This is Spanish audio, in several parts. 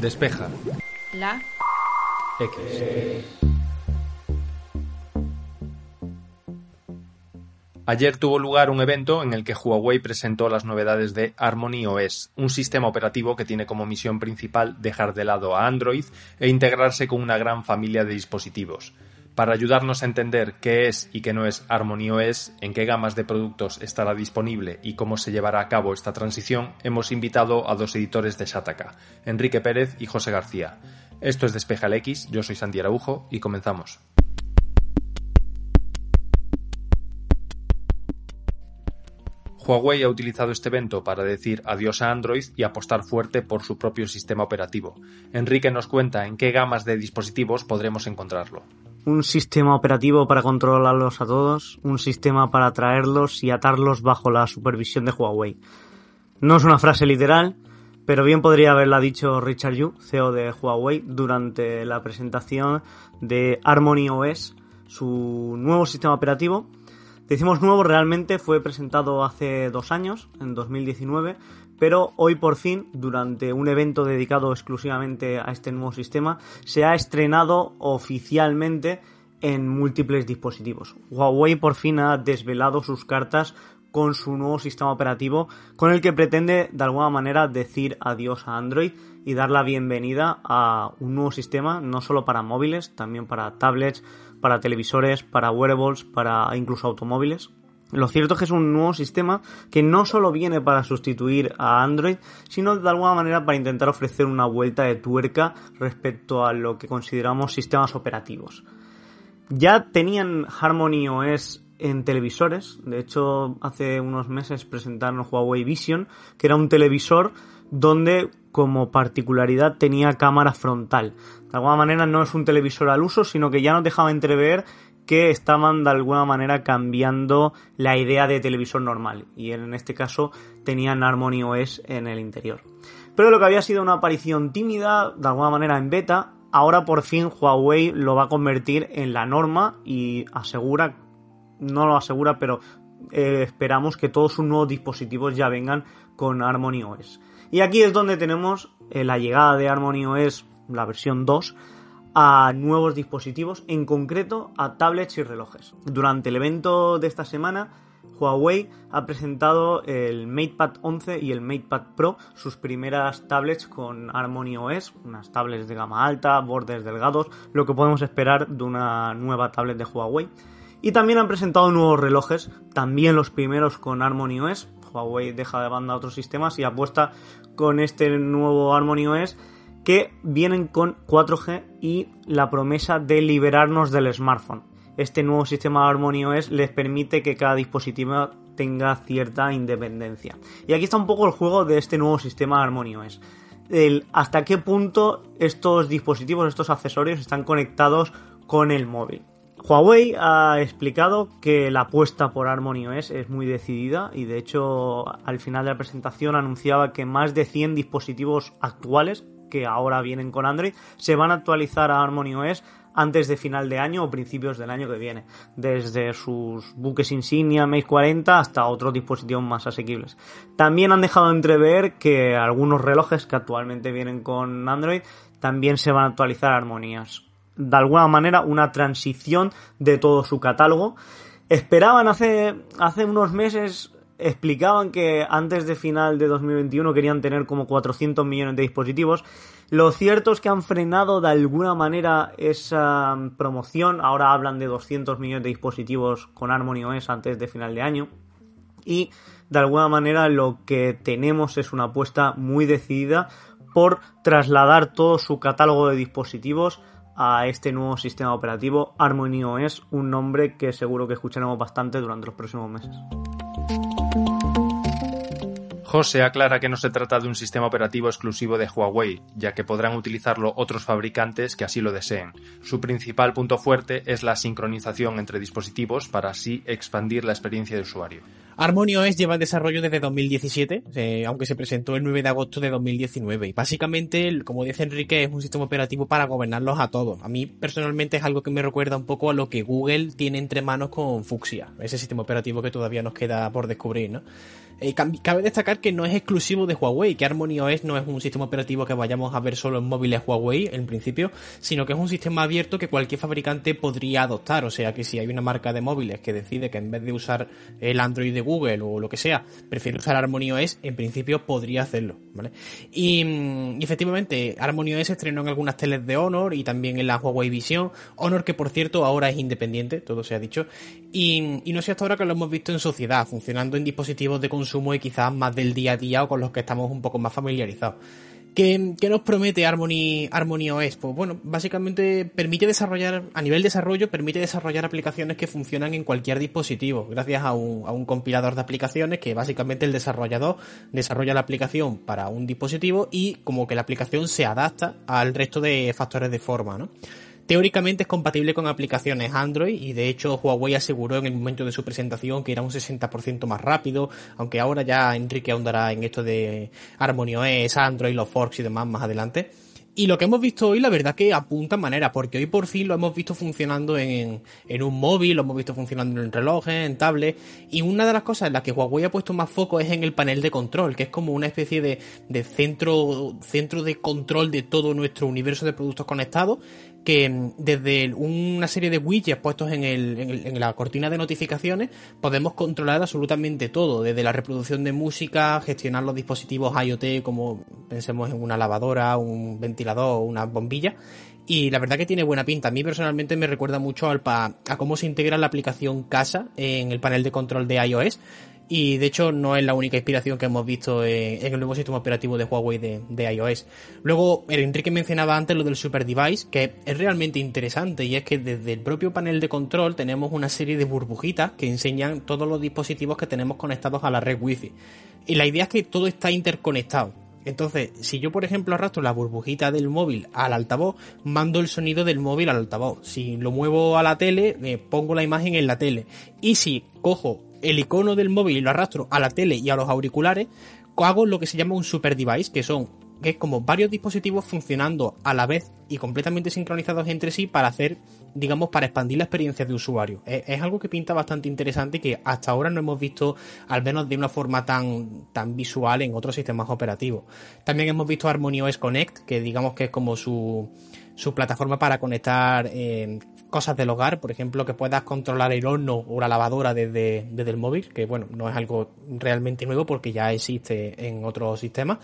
Despeja. La. X. Ayer tuvo lugar un evento en el que Huawei presentó las novedades de Harmony OS, un sistema operativo que tiene como misión principal dejar de lado a Android e integrarse con una gran familia de dispositivos. Para ayudarnos a entender qué es y qué no es Harmony OS, en qué gamas de productos estará disponible y cómo se llevará a cabo esta transición, hemos invitado a dos editores de Shataka, Enrique Pérez y José García. Esto es Despeja el X, yo soy Santi Araujo y comenzamos. Huawei ha utilizado este evento para decir adiós a Android y apostar fuerte por su propio sistema operativo. Enrique nos cuenta en qué gamas de dispositivos podremos encontrarlo. Un sistema operativo para controlarlos a todos, un sistema para traerlos y atarlos bajo la supervisión de Huawei. No es una frase literal, pero bien podría haberla dicho Richard Yu, CEO de Huawei, durante la presentación de Harmony OS, su nuevo sistema operativo Decimos nuevo, realmente fue presentado hace dos años, en 2019, pero hoy por fin, durante un evento dedicado exclusivamente a este nuevo sistema, se ha estrenado oficialmente en múltiples dispositivos. Huawei por fin ha desvelado sus cartas con su nuevo sistema operativo con el que pretende de alguna manera decir adiós a Android y dar la bienvenida a un nuevo sistema no solo para móviles, también para tablets, para televisores, para wearables, para incluso automóviles. Lo cierto es que es un nuevo sistema que no solo viene para sustituir a Android, sino de alguna manera para intentar ofrecer una vuelta de tuerca respecto a lo que consideramos sistemas operativos. Ya tenían Harmony OS en televisores, de hecho hace unos meses presentaron Huawei Vision, que era un televisor donde como particularidad tenía cámara frontal. De alguna manera no es un televisor al uso, sino que ya nos dejaba entrever que estaban de alguna manera cambiando la idea de televisor normal y en este caso tenían Harmony OS en el interior. Pero lo que había sido una aparición tímida, de alguna manera en beta, ahora por fin Huawei lo va a convertir en la norma y asegura, no lo asegura, pero eh, esperamos que todos sus nuevos dispositivos ya vengan con Harmony OS. Y aquí es donde tenemos eh, la llegada de Harmony OS, la versión 2, a nuevos dispositivos, en concreto a tablets y relojes. Durante el evento de esta semana, Huawei ha presentado el MatePad 11 y el MatePad Pro, sus primeras tablets con Harmony OS, unas tablets de gama alta, bordes delgados, lo que podemos esperar de una nueva tablet de Huawei. Y también han presentado nuevos relojes, también los primeros con Harmony OS, Huawei deja de banda otros sistemas y apuesta con este nuevo Harmony OS que vienen con 4G y la promesa de liberarnos del smartphone. Este nuevo sistema Harmony OS les permite que cada dispositivo tenga cierta independencia. Y aquí está un poco el juego de este nuevo sistema Harmony OS. El hasta qué punto estos dispositivos, estos accesorios están conectados con el móvil. Huawei ha explicado que la apuesta por Harmony OS es muy decidida y de hecho al final de la presentación anunciaba que más de 100 dispositivos actuales que ahora vienen con Android se van a actualizar a Harmony OS antes de final de año o principios del año que viene, desde sus buques insignia Mate 40 hasta otros dispositivos más asequibles. También han dejado entrever que algunos relojes que actualmente vienen con Android también se van a actualizar a Harmony OS de alguna manera una transición de todo su catálogo. Esperaban hace, hace unos meses, explicaban que antes de final de 2021 querían tener como 400 millones de dispositivos. Lo cierto es que han frenado de alguna manera esa promoción. Ahora hablan de 200 millones de dispositivos con Harmony OS antes de final de año. Y de alguna manera lo que tenemos es una apuesta muy decidida por trasladar todo su catálogo de dispositivos a este nuevo sistema operativo. Harmony OS, un nombre que seguro que escucharemos bastante durante los próximos meses. José aclara que no se trata de un sistema operativo exclusivo de Huawei, ya que podrán utilizarlo otros fabricantes que así lo deseen. Su principal punto fuerte es la sincronización entre dispositivos para así expandir la experiencia de usuario. Harmony OS lleva en desarrollo desde 2017, eh, aunque se presentó el 9 de agosto de 2019. Y básicamente, como dice Enrique, es un sistema operativo para gobernarlos a todos. A mí personalmente es algo que me recuerda un poco a lo que Google tiene entre manos con Fuchsia, ese sistema operativo que todavía nos queda por descubrir, ¿no? Eh, cabe destacar que no es exclusivo de Huawei, que Harmony OS no es un sistema operativo que vayamos a ver solo en móviles Huawei en principio, sino que es un sistema abierto que cualquier fabricante podría adoptar. O sea que si hay una marca de móviles que decide que en vez de usar el Android de Google o lo que sea, prefiere usar Harmony OS, en principio podría hacerlo. ¿vale? Y, mm, efectivamente, Harmony OS estrenó en algunas teles de Honor y también en la Huawei Vision. Honor que por cierto ahora es independiente, todo se ha dicho. Y, y no sé hasta ahora que lo hemos visto en sociedad, funcionando en dispositivos de consumo y quizás más del día a día o con los que estamos un poco más familiarizados. ¿Qué, nos promete Harmony, Harmony OS? Pues bueno, básicamente permite desarrollar, a nivel desarrollo, permite desarrollar aplicaciones que funcionan en cualquier dispositivo, gracias a un, a un compilador de aplicaciones que básicamente el desarrollador desarrolla la aplicación para un dispositivo y como que la aplicación se adapta al resto de factores de forma, ¿no? Teóricamente es compatible con aplicaciones Android y de hecho Huawei aseguró en el momento de su presentación que era un 60% más rápido, aunque ahora ya Enrique ahondará en esto de Harmony OS, Android, los forks y demás más adelante. Y lo que hemos visto hoy, la verdad que apunta manera, porque hoy por fin lo hemos visto funcionando en, en un móvil, lo hemos visto funcionando en relojes, en tablet, y una de las cosas en las que Huawei ha puesto más foco es en el panel de control, que es como una especie de, de centro, centro de control de todo nuestro universo de productos conectados, que mm, desde una serie de widgets puestos en, el, en, la cortina de notificaciones podemos controlar absolutamente todo, desde la reproducción de música, gestionar los dispositivos IoT como pensemos en una lavadora, un ventilador, una bombilla. Y la verdad que tiene buena pinta. A mí personalmente me recuerda mucho al a cómo se integra la aplicación Casa en el panel de control de iOS y de hecho no es la única inspiración que hemos visto en, el nuevo sistema operativo de Huawei de, iOS. Luego, Enrique mencionaba antes lo del Super Device, que es realmente interesante y es que desde el propio panel de control tenemos una serie de burbujitas que enseñan todos los dispositivos que tenemos conectados a la red Wi-Fi. Y la idea es que todo está interconectado. Entonces, si yo por ejemplo arrastro la burbujita del móvil al altavoz, mando el sonido del móvil al altavoz. Si lo muevo a la tele, eh, pongo la imagen en la tele. Y si cojo el icono del móvil y lo arrastro a la tele y a los auriculares, hago lo que se llama un super device, que son que es como varios dispositivos funcionando a la vez y completamente sincronizados entre sí para hacer, digamos, para expandir la experiencia de usuario. Es, algo que pinta bastante interesante y que hasta ahora no hemos visto, al menos de una forma tan, tan visual en otros sistemas operativos. También hemos visto Harmony OS Connect, que digamos que es como su, su plataforma para conectar eh, cosas del hogar, por ejemplo, que puedas controlar el horno o la lavadora desde, desde el móvil, que bueno, no es algo realmente nuevo porque ya existe en otros sistemas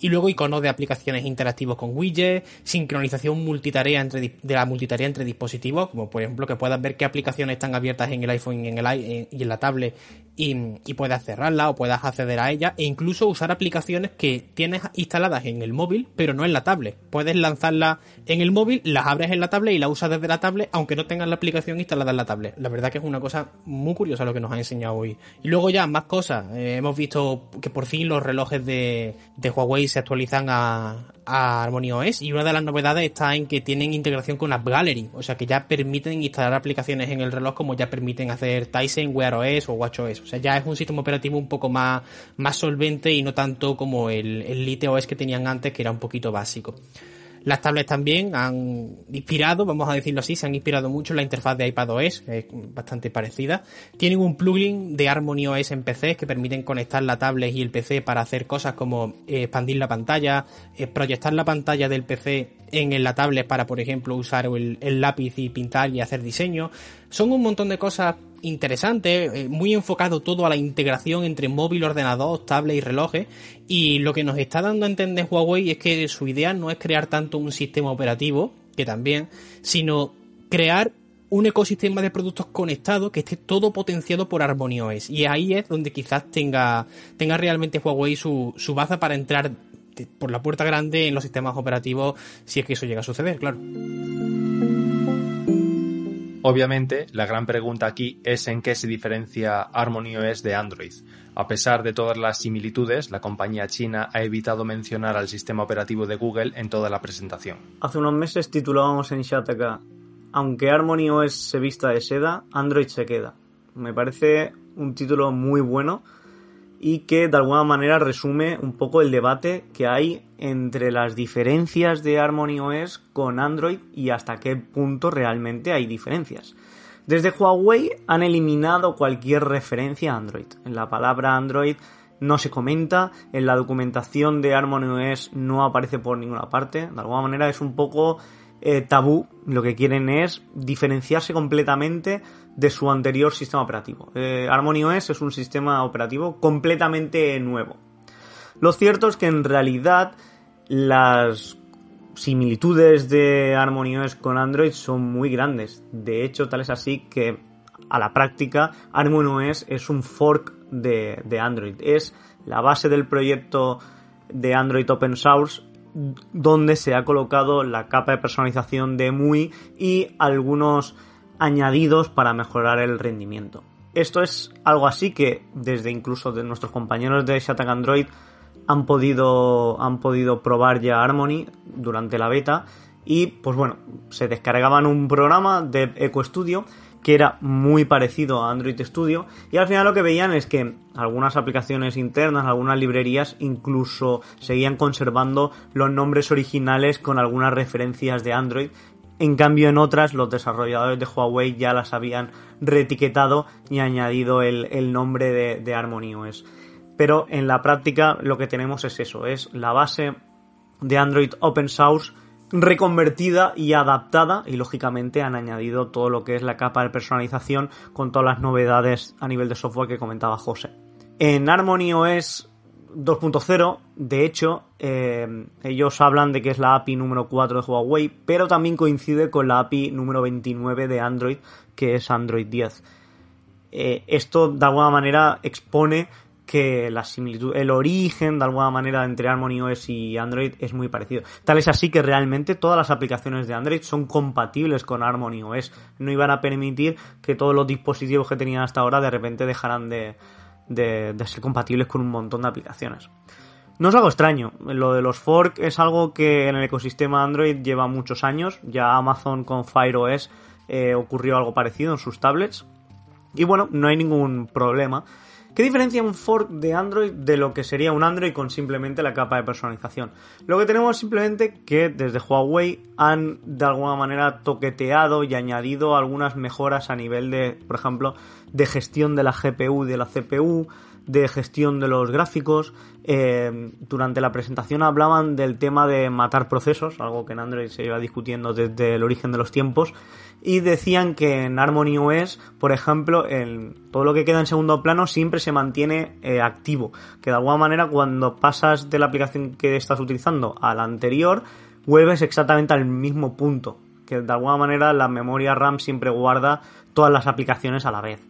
y luego iconos de aplicaciones interactivos con widgets, sincronización multitarea entre, de la multitarea entre dispositivos, como por ejemplo que puedas ver qué aplicaciones están abiertas en el iPhone y en, el, y en la tablet y, y puedas cerrarla o puedas acceder a ella e incluso usar aplicaciones que tienes instaladas en el móvil pero no en la tablet. Puedes lanzarla en el móvil, las abres en la tablet y la usas desde la tablet aunque no tengas la aplicación instalada en la tablet. La verdad que es una cosa muy curiosa lo que nos ha enseñado hoy. Y luego ya más cosas. Eh, hemos visto que por fin los relojes de, de Huawei se actualizan a, a Harmony OS y una de las novedades está en que tienen integración con App Gallery, o sea que ya permiten instalar aplicaciones en el reloj como ya permiten hacer Tyson, Wear OS o WatchOS, o sea ya es un sistema operativo un poco más, más solvente y no tanto como el, el Lite OS que tenían antes que era un poquito básico. Las tablets también han inspirado, vamos a decirlo así, se han inspirado mucho en la interfaz de iPadOS, que es bastante parecida. Tienen un plugin de Harmony OS en PC que permiten conectar la tablet y el PC para hacer cosas como eh, expandir la pantalla, eh, proyectar la pantalla del PC en la tablet para, por ejemplo, usar el, el lápiz y pintar y hacer diseño. Son un montón de cosas interesante, eh, muy enfocado todo a la integración entre móvil, ordenador, tablet y relojes. Y lo que nos está dando a entender Huawei es que su idea no es crear tanto un sistema operativo, que también, sino crear un ecosistema de productos conectados que esté todo potenciado por Harmony OS. Y ahí es donde quizás tenga, tenga realmente Huawei su, su baza para entrar por la puerta grande en los sistemas operativos si es que eso llega a suceder, claro. Obviamente, la gran pregunta aquí es en qué se diferencia Harmony OS de Android. A pesar de todas las similitudes, la compañía china ha evitado mencionar al sistema operativo de Google en toda la presentación. Hace unos meses titulábamos en Shataka, aunque Harmony OS se vista de seda, Android se queda. Me parece un título muy bueno y que de alguna manera resume un poco el debate que hay entre las diferencias de Harmony OS con Android y hasta qué punto realmente hay diferencias. Desde Huawei han eliminado cualquier referencia a Android. En la palabra Android no se comenta, en la documentación de OS no aparece por ninguna parte, de alguna manera es un poco eh, tabú, lo que quieren es diferenciarse completamente de su anterior sistema operativo. Eh, es un sistema operativo completamente nuevo. Lo cierto es que en realidad las similitudes de OS con Android son muy grandes. De hecho, tal es así que a la práctica OS es un fork de, de Android. Es la base del proyecto de Android Open Source donde se ha colocado la capa de personalización de MUI y algunos añadidos para mejorar el rendimiento. Esto es algo así que desde incluso de nuestros compañeros de Shatag Android han podido, han podido probar ya Harmony durante la beta y pues bueno, se descargaban un programa de Eco Studio que era muy parecido a Android Studio y al final lo que veían es que algunas aplicaciones internas, algunas librerías incluso seguían conservando los nombres originales con algunas referencias de Android. En cambio en otras los desarrolladores de Huawei ya las habían reetiquetado y añadido el, nombre de, de Harmony OS. Pero en la práctica lo que tenemos es eso, es la base de Android Open Source reconvertida y adaptada y lógicamente han añadido todo lo que es la capa de personalización con todas las novedades a nivel de software que comentaba José. En Harmony OS 2.0, de hecho, eh, ellos hablan de que es la API número 4 de Huawei, pero también coincide con la API número 29 de Android, que es Android 10. Eh, esto de alguna manera expone que la similitud, el origen de alguna manera entre Harmony OS y Android es muy parecido. Tal es así que realmente todas las aplicaciones de Android son compatibles con Harmony OS. No iban a permitir que todos los dispositivos que tenían hasta ahora de repente dejaran de, de, ser compatibles con un montón de aplicaciones. No es algo extraño, lo de los fork es algo que en el ecosistema Android lleva muchos años, ya Amazon con Fire OS eh, ocurrió algo parecido en sus tablets y bueno, no hay ningún problema. ¿Qué diferencia un fork de Android de lo que sería un Android con simplemente la capa de personalización? Lo que tenemos simplemente que desde Huawei han de alguna manera toqueteado y añadido algunas mejoras a nivel de, por ejemplo, de gestión de la GPU de la CPU, de gestión de los gráficos. Eh, durante la presentación hablaban del tema de matar procesos, algo que en Android se lleva discutiendo desde el origen de los tiempos y decían que en Harmony OS, por ejemplo, todo lo que queda en segundo plano siempre se mantiene eh, activo, que de alguna manera cuando pasas de la aplicación que estás utilizando a la anterior, vuelves exactamente al mismo punto, que de alguna manera la memoria RAM siempre guarda todas las aplicaciones a la vez.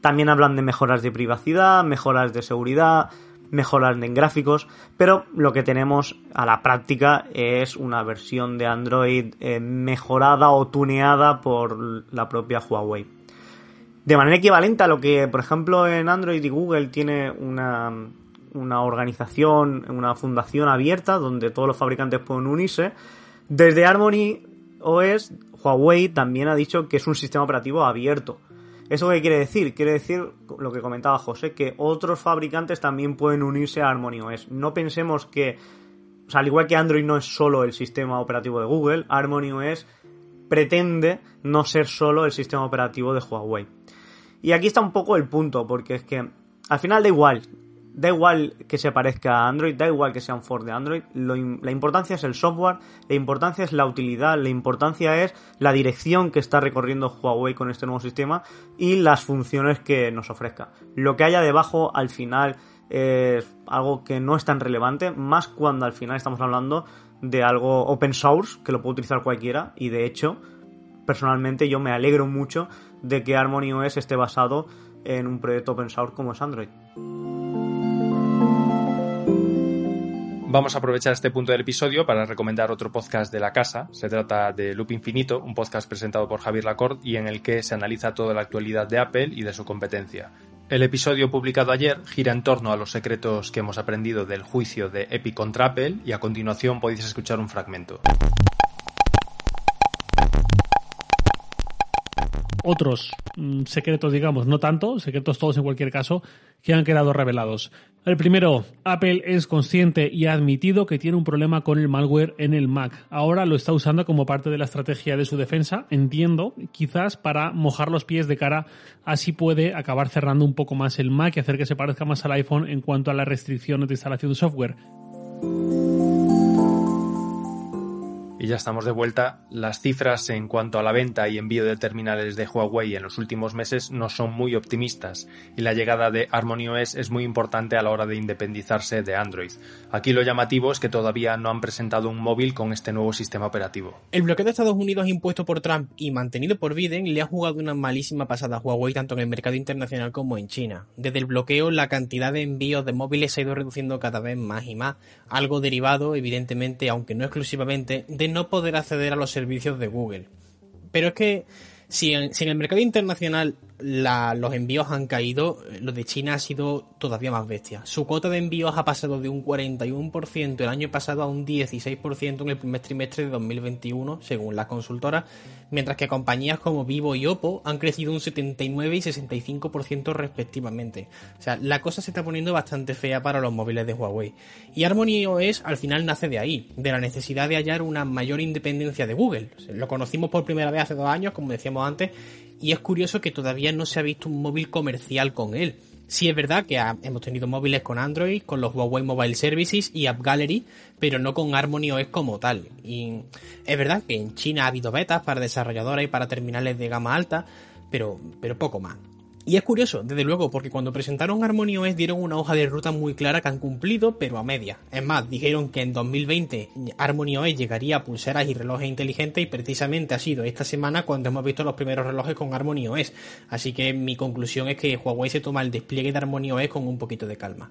También hablan de mejoras de privacidad, mejoras de seguridad, mejoras en gráficos, pero lo que tenemos a la práctica es una versión de Android eh, mejorada o tuneada por la propia Huawei. De manera equivalente a lo que, por ejemplo, en Android y Google tiene una, una organización, una fundación abierta donde todos los fabricantes pueden unirse, desde Harmony OS, Huawei también ha dicho que es un sistema operativo abierto. ¿Eso qué quiere decir? Quiere decir lo que comentaba José, que otros fabricantes también pueden unirse a Harmony OS. No pensemos que, o sea, al igual que Android no es solo el sistema operativo de Google, Harmony OS pretende no ser solo el sistema operativo de Huawei. Y aquí está un poco el punto, porque es que al final da igual da igual que se parezca a Android, da igual que sea un de Android, la importancia es el software, la importancia es la utilidad, la importancia es la dirección que está recorriendo Huawei con este nuevo sistema y las funciones que nos ofrezca. Lo que haya debajo al final es algo que no es tan relevante, más cuando al final estamos hablando de algo open source que lo puede utilizar cualquiera y de hecho personalmente yo me alegro mucho de que Harmony OS esté basado en un proyecto open source como es Android. Vamos a aprovechar este punto del episodio para recomendar otro podcast de la casa. Se trata de Loop Infinito, un podcast presentado por Javier Lacorte y en el que se analiza toda la actualidad de Apple y de su competencia. El episodio publicado ayer gira en torno a los secretos que hemos aprendido del juicio de Epic contra Apple y a continuación podéis escuchar un fragmento. otros mm, secretos, digamos, no tanto, secretos todos en cualquier caso, que han quedado revelados. El primero, Apple es consciente y ha admitido que tiene un problema con el malware en el Mac. Ahora lo está usando como parte de la estrategia de su defensa, entiendo, quizás para mojar los pies de cara, así puede acabar cerrando un poco más el Mac y hacer que se parezca más al iPhone en cuanto a las restricciones de instalación de software. Y ya estamos de vuelta. Las cifras en cuanto a la venta y envío de terminales de Huawei en los últimos meses no son muy optimistas y la llegada de HarmonyOS es muy importante a la hora de independizarse de Android. Aquí lo llamativo es que todavía no han presentado un móvil con este nuevo sistema operativo. El bloqueo de Estados Unidos impuesto por Trump y mantenido por Biden le ha jugado una malísima pasada a Huawei tanto en el mercado internacional como en China. Desde el bloqueo la cantidad de envíos de móviles se ha ido reduciendo cada vez más y más, algo derivado evidentemente, aunque no exclusivamente, de no poder acceder a los servicios de Google. Pero es que si en, el mercado internacional los envíos han caído, lo de China ha sido todavía más bestia. Su cuota de envíos ha pasado de un 41% el año pasado a un 16% en el primer trimestre de 2021, según la consultora, mientras que compañías como Vivo y Oppo han crecido un 79 y 65% respectivamente. O sea, la cosa se está poniendo bastante fea para los móviles de Huawei. Y Harmony OS al final nace de ahí, de la necesidad de hallar una mayor independencia de Google. lo conocimos por primera vez hace dos años, como decíamos antes, y es curioso que todavía no se ha visto un móvil comercial con él. Sí es verdad que hemos tenido móviles con Android, con los Huawei Mobile Services y App Gallery, pero no con Harmony OS como tal. Y es verdad que en China ha habido betas para desarrolladoras y para terminales de gama alta, pero, pero poco más. Y es curioso, desde luego, porque cuando presentaron Harmony OS dieron una hoja de ruta muy clara que han cumplido, pero a media. Es más, dijeron que en 2020 Harmony OS llegaría a pulseras y relojes inteligentes y precisamente ha sido esta semana cuando hemos visto los primeros relojes con Harmony OS. Así que mi conclusión es que Huawei se toma el despliegue de Harmony OS con un poquito de calma.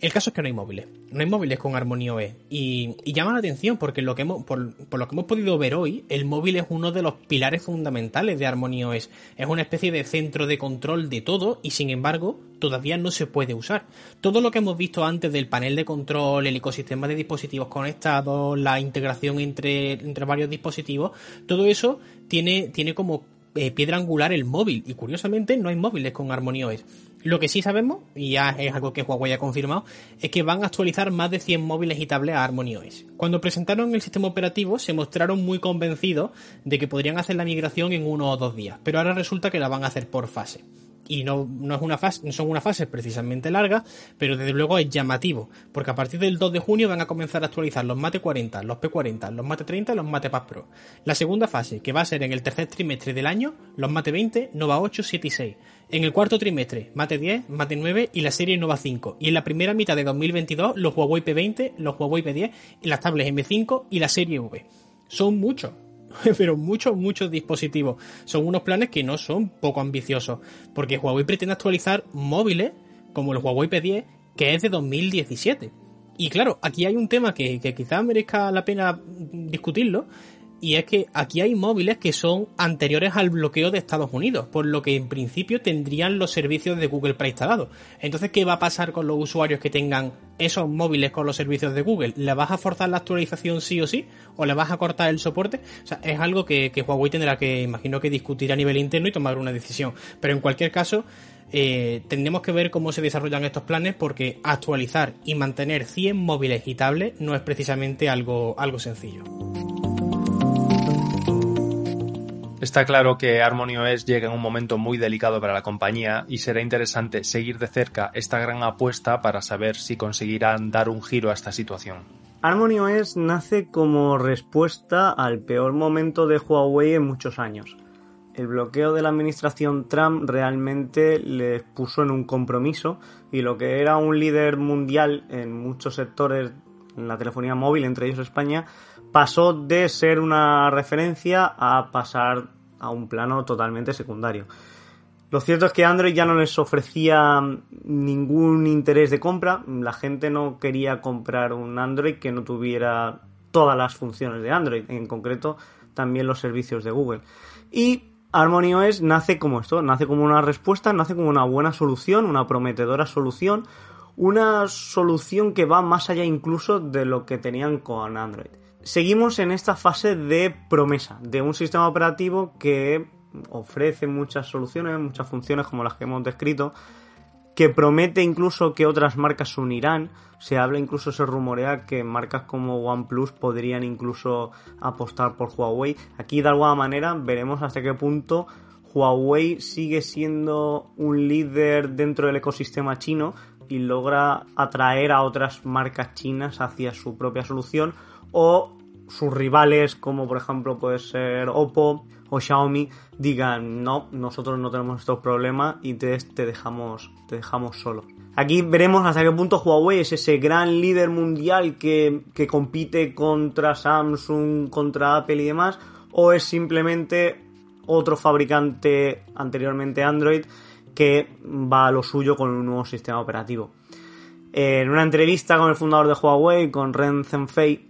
El caso es que no hay móviles. No hay móviles con Harmony OS. Y, llama la atención porque lo que hemos, por, lo que hemos podido ver hoy, el móvil es uno de los pilares fundamentales de Harmony OS. Es una especie de centro de control de todo y sin embargo todavía no se puede usar. Todo lo que hemos visto antes del panel de control, el ecosistema de dispositivos conectados, la integración entre, varios dispositivos, todo eso tiene, como eh, piedra angular el móvil. Y curiosamente no hay móviles con Harmony OS. Lo que sí sabemos, y ya es algo que Huawei ha confirmado, es que van a actualizar más de 100 móviles y tablets a Harmony OS. Cuando presentaron el sistema operativo se mostraron muy convencidos de que podrían hacer la migración en uno o dos días, pero ahora resulta que la van a hacer por fase y no, no, es una fase, no son una fase precisamente larga, pero desde luego es llamativo, porque a partir del 2 de junio van a comenzar a actualizar los Mate 40, los P40, los Mate 30 y los Mate Pad Pro. La segunda fase, que va a ser en el tercer trimestre del año, los Mate 20, Nova 8, 7 y 6. En el cuarto trimestre, Mate 10, Mate 9 y la serie Nova 5. Y en la primera mitad de 2022, los Huawei P20, los Huawei P10 y las tablets M5 y la serie V. Son muchos, pero muchos, muchos dispositivos. Son unos planes que no son poco ambiciosos, porque Huawei pretende actualizar móviles como el Huawei P10, que es de 2017. Y claro, aquí hay un tema que, que quizás merezca la pena discutirlo, y es que aquí hay móviles que son anteriores al bloqueo de Estados Unidos, por lo que en principio tendrían los servicios de Google preinstalados. Entonces, ¿qué va a pasar con los usuarios que tengan esos móviles con los servicios de Google? ¿Le vas a forzar la actualización sí o sí? ¿O le vas a cortar el soporte? O sea, es algo que, Huawei tendrá que, imagino que discutir a nivel interno y tomar una decisión. Pero en cualquier caso, eh, tendremos que ver cómo se desarrollan estos planes porque actualizar y mantener 100 móviles y no es precisamente algo, algo sencillo. Está claro que Harmony OS llega en un momento muy delicado para la compañía y será interesante seguir de cerca esta gran apuesta para saber si conseguirán dar un giro a esta situación. Harmony OS nace como respuesta al peor momento de Huawei en muchos años. El bloqueo de la administración Trump realmente les puso en un compromiso y lo que era un líder mundial en muchos sectores la telefonía móvil, entre ellos España, pasó de ser una referencia a pasar a un plano totalmente secundario. Lo cierto es que Android ya no les ofrecía ningún interés de compra. La gente no quería comprar un Android que no tuviera todas las funciones de Android, en concreto también los servicios de Google. Y Harmony OS nace como esto, nace como una respuesta, nace como una buena solución, una prometedora solución, una solución que va más allá incluso de lo que tenían con Android seguimos en esta fase de promesa, de un sistema operativo que ofrece muchas soluciones, muchas funciones como las que hemos descrito, que promete incluso que otras marcas se unirán. Se habla incluso, se rumorea que marcas como OnePlus podrían incluso apostar por Huawei. Aquí de alguna manera veremos hasta qué punto Huawei sigue siendo un líder dentro del ecosistema chino y logra atraer a otras marcas chinas hacia su propia solución o sus rivales como por ejemplo puede ser Oppo o Xiaomi digan no, nosotros no tenemos estos problemas y te, te dejamos, te dejamos solo. Aquí veremos hasta qué punto Huawei es ese gran líder mundial que, que compite contra Samsung, contra Apple y demás, o es simplemente otro fabricante anteriormente Android que va a lo suyo con un nuevo sistema operativo. En una entrevista con el fundador de Huawei, con Ren Zhengfei,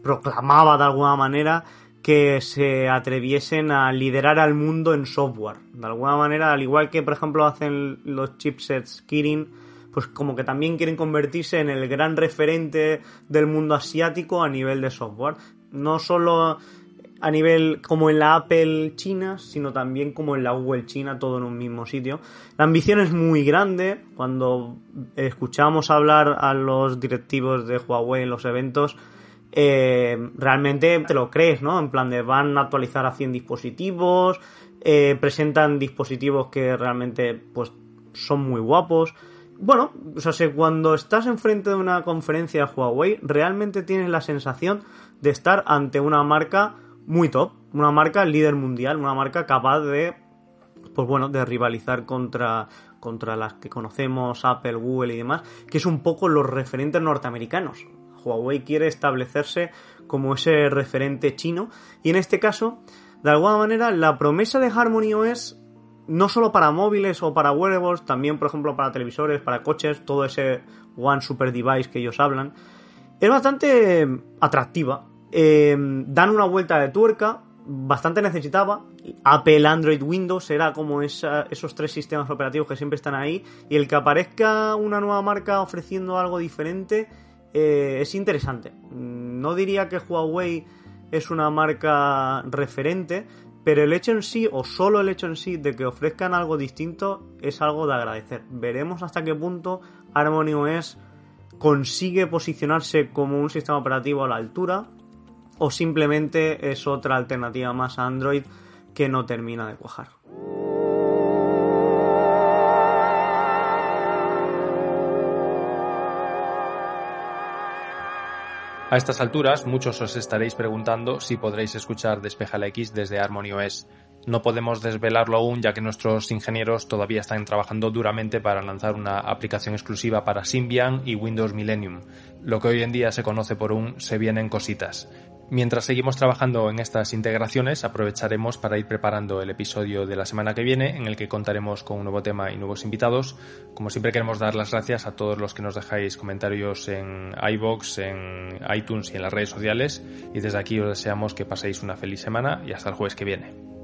proclamaba de alguna manera que se atreviesen a liderar al mundo en software. De alguna manera, al igual que por ejemplo hacen los chipsets Kirin, pues como que también quieren convertirse en el gran referente del mundo asiático a nivel de software. No solo a nivel como en la Apple China, sino también como en la Google China, todo en un mismo sitio. La ambición es muy grande. Cuando escuchamos hablar a los directivos de Huawei en los eventos, eh, realmente te lo crees, ¿no? En plan de van a actualizar a 100 dispositivos, eh, presentan dispositivos que realmente pues son muy guapos. Bueno, o sea, cuando estás enfrente de una conferencia de Huawei, realmente tienes la sensación de estar ante una marca muy top, una marca líder mundial, una marca capaz de, pues bueno, de rivalizar contra, contra las que conocemos, Apple, Google y demás, que es un poco los referentes norteamericanos. Huawei quiere establecerse como ese referente chino y en este caso, de alguna manera, la promesa de Harmony OS no solo para móviles o para wearables, también por ejemplo para televisores, para coches, todo ese One Super Device que ellos hablan, es bastante atractiva. Eh, dan una vuelta de tuerca, bastante necesitaba. Apple, Android, Windows era como esos tres sistemas operativos que siempre están ahí. Y el que aparezca una nueva marca ofreciendo algo diferente eh, es interesante. No diría que Huawei es una marca referente, pero el hecho en sí, o solo el hecho en sí, de que ofrezcan algo distinto es algo de agradecer. Veremos hasta qué punto Harmony OS consigue posicionarse como un sistema operativo a la altura o simplemente es otra alternativa más a Android que no termina de cuajar. A estas alturas, muchos os estaréis preguntando si podréis escuchar Despeja la X desde Harmony OS. No podemos desvelarlo aún ya que nuestros ingenieros todavía están trabajando duramente para lanzar una aplicación exclusiva para Symbian y Windows Millennium, lo que hoy en día se conoce por un se vienen cositas. Mientras seguimos trabajando en estas integraciones, aprovecharemos para ir preparando el episodio de la semana que viene, en el que contaremos con un nuevo tema y nuevos invitados. Como siempre queremos dar las gracias a todos los que nos dejáis comentarios en iBox, en iTunes y en las redes sociales. Y desde aquí os deseamos que paséis una feliz semana y hasta el jueves que viene.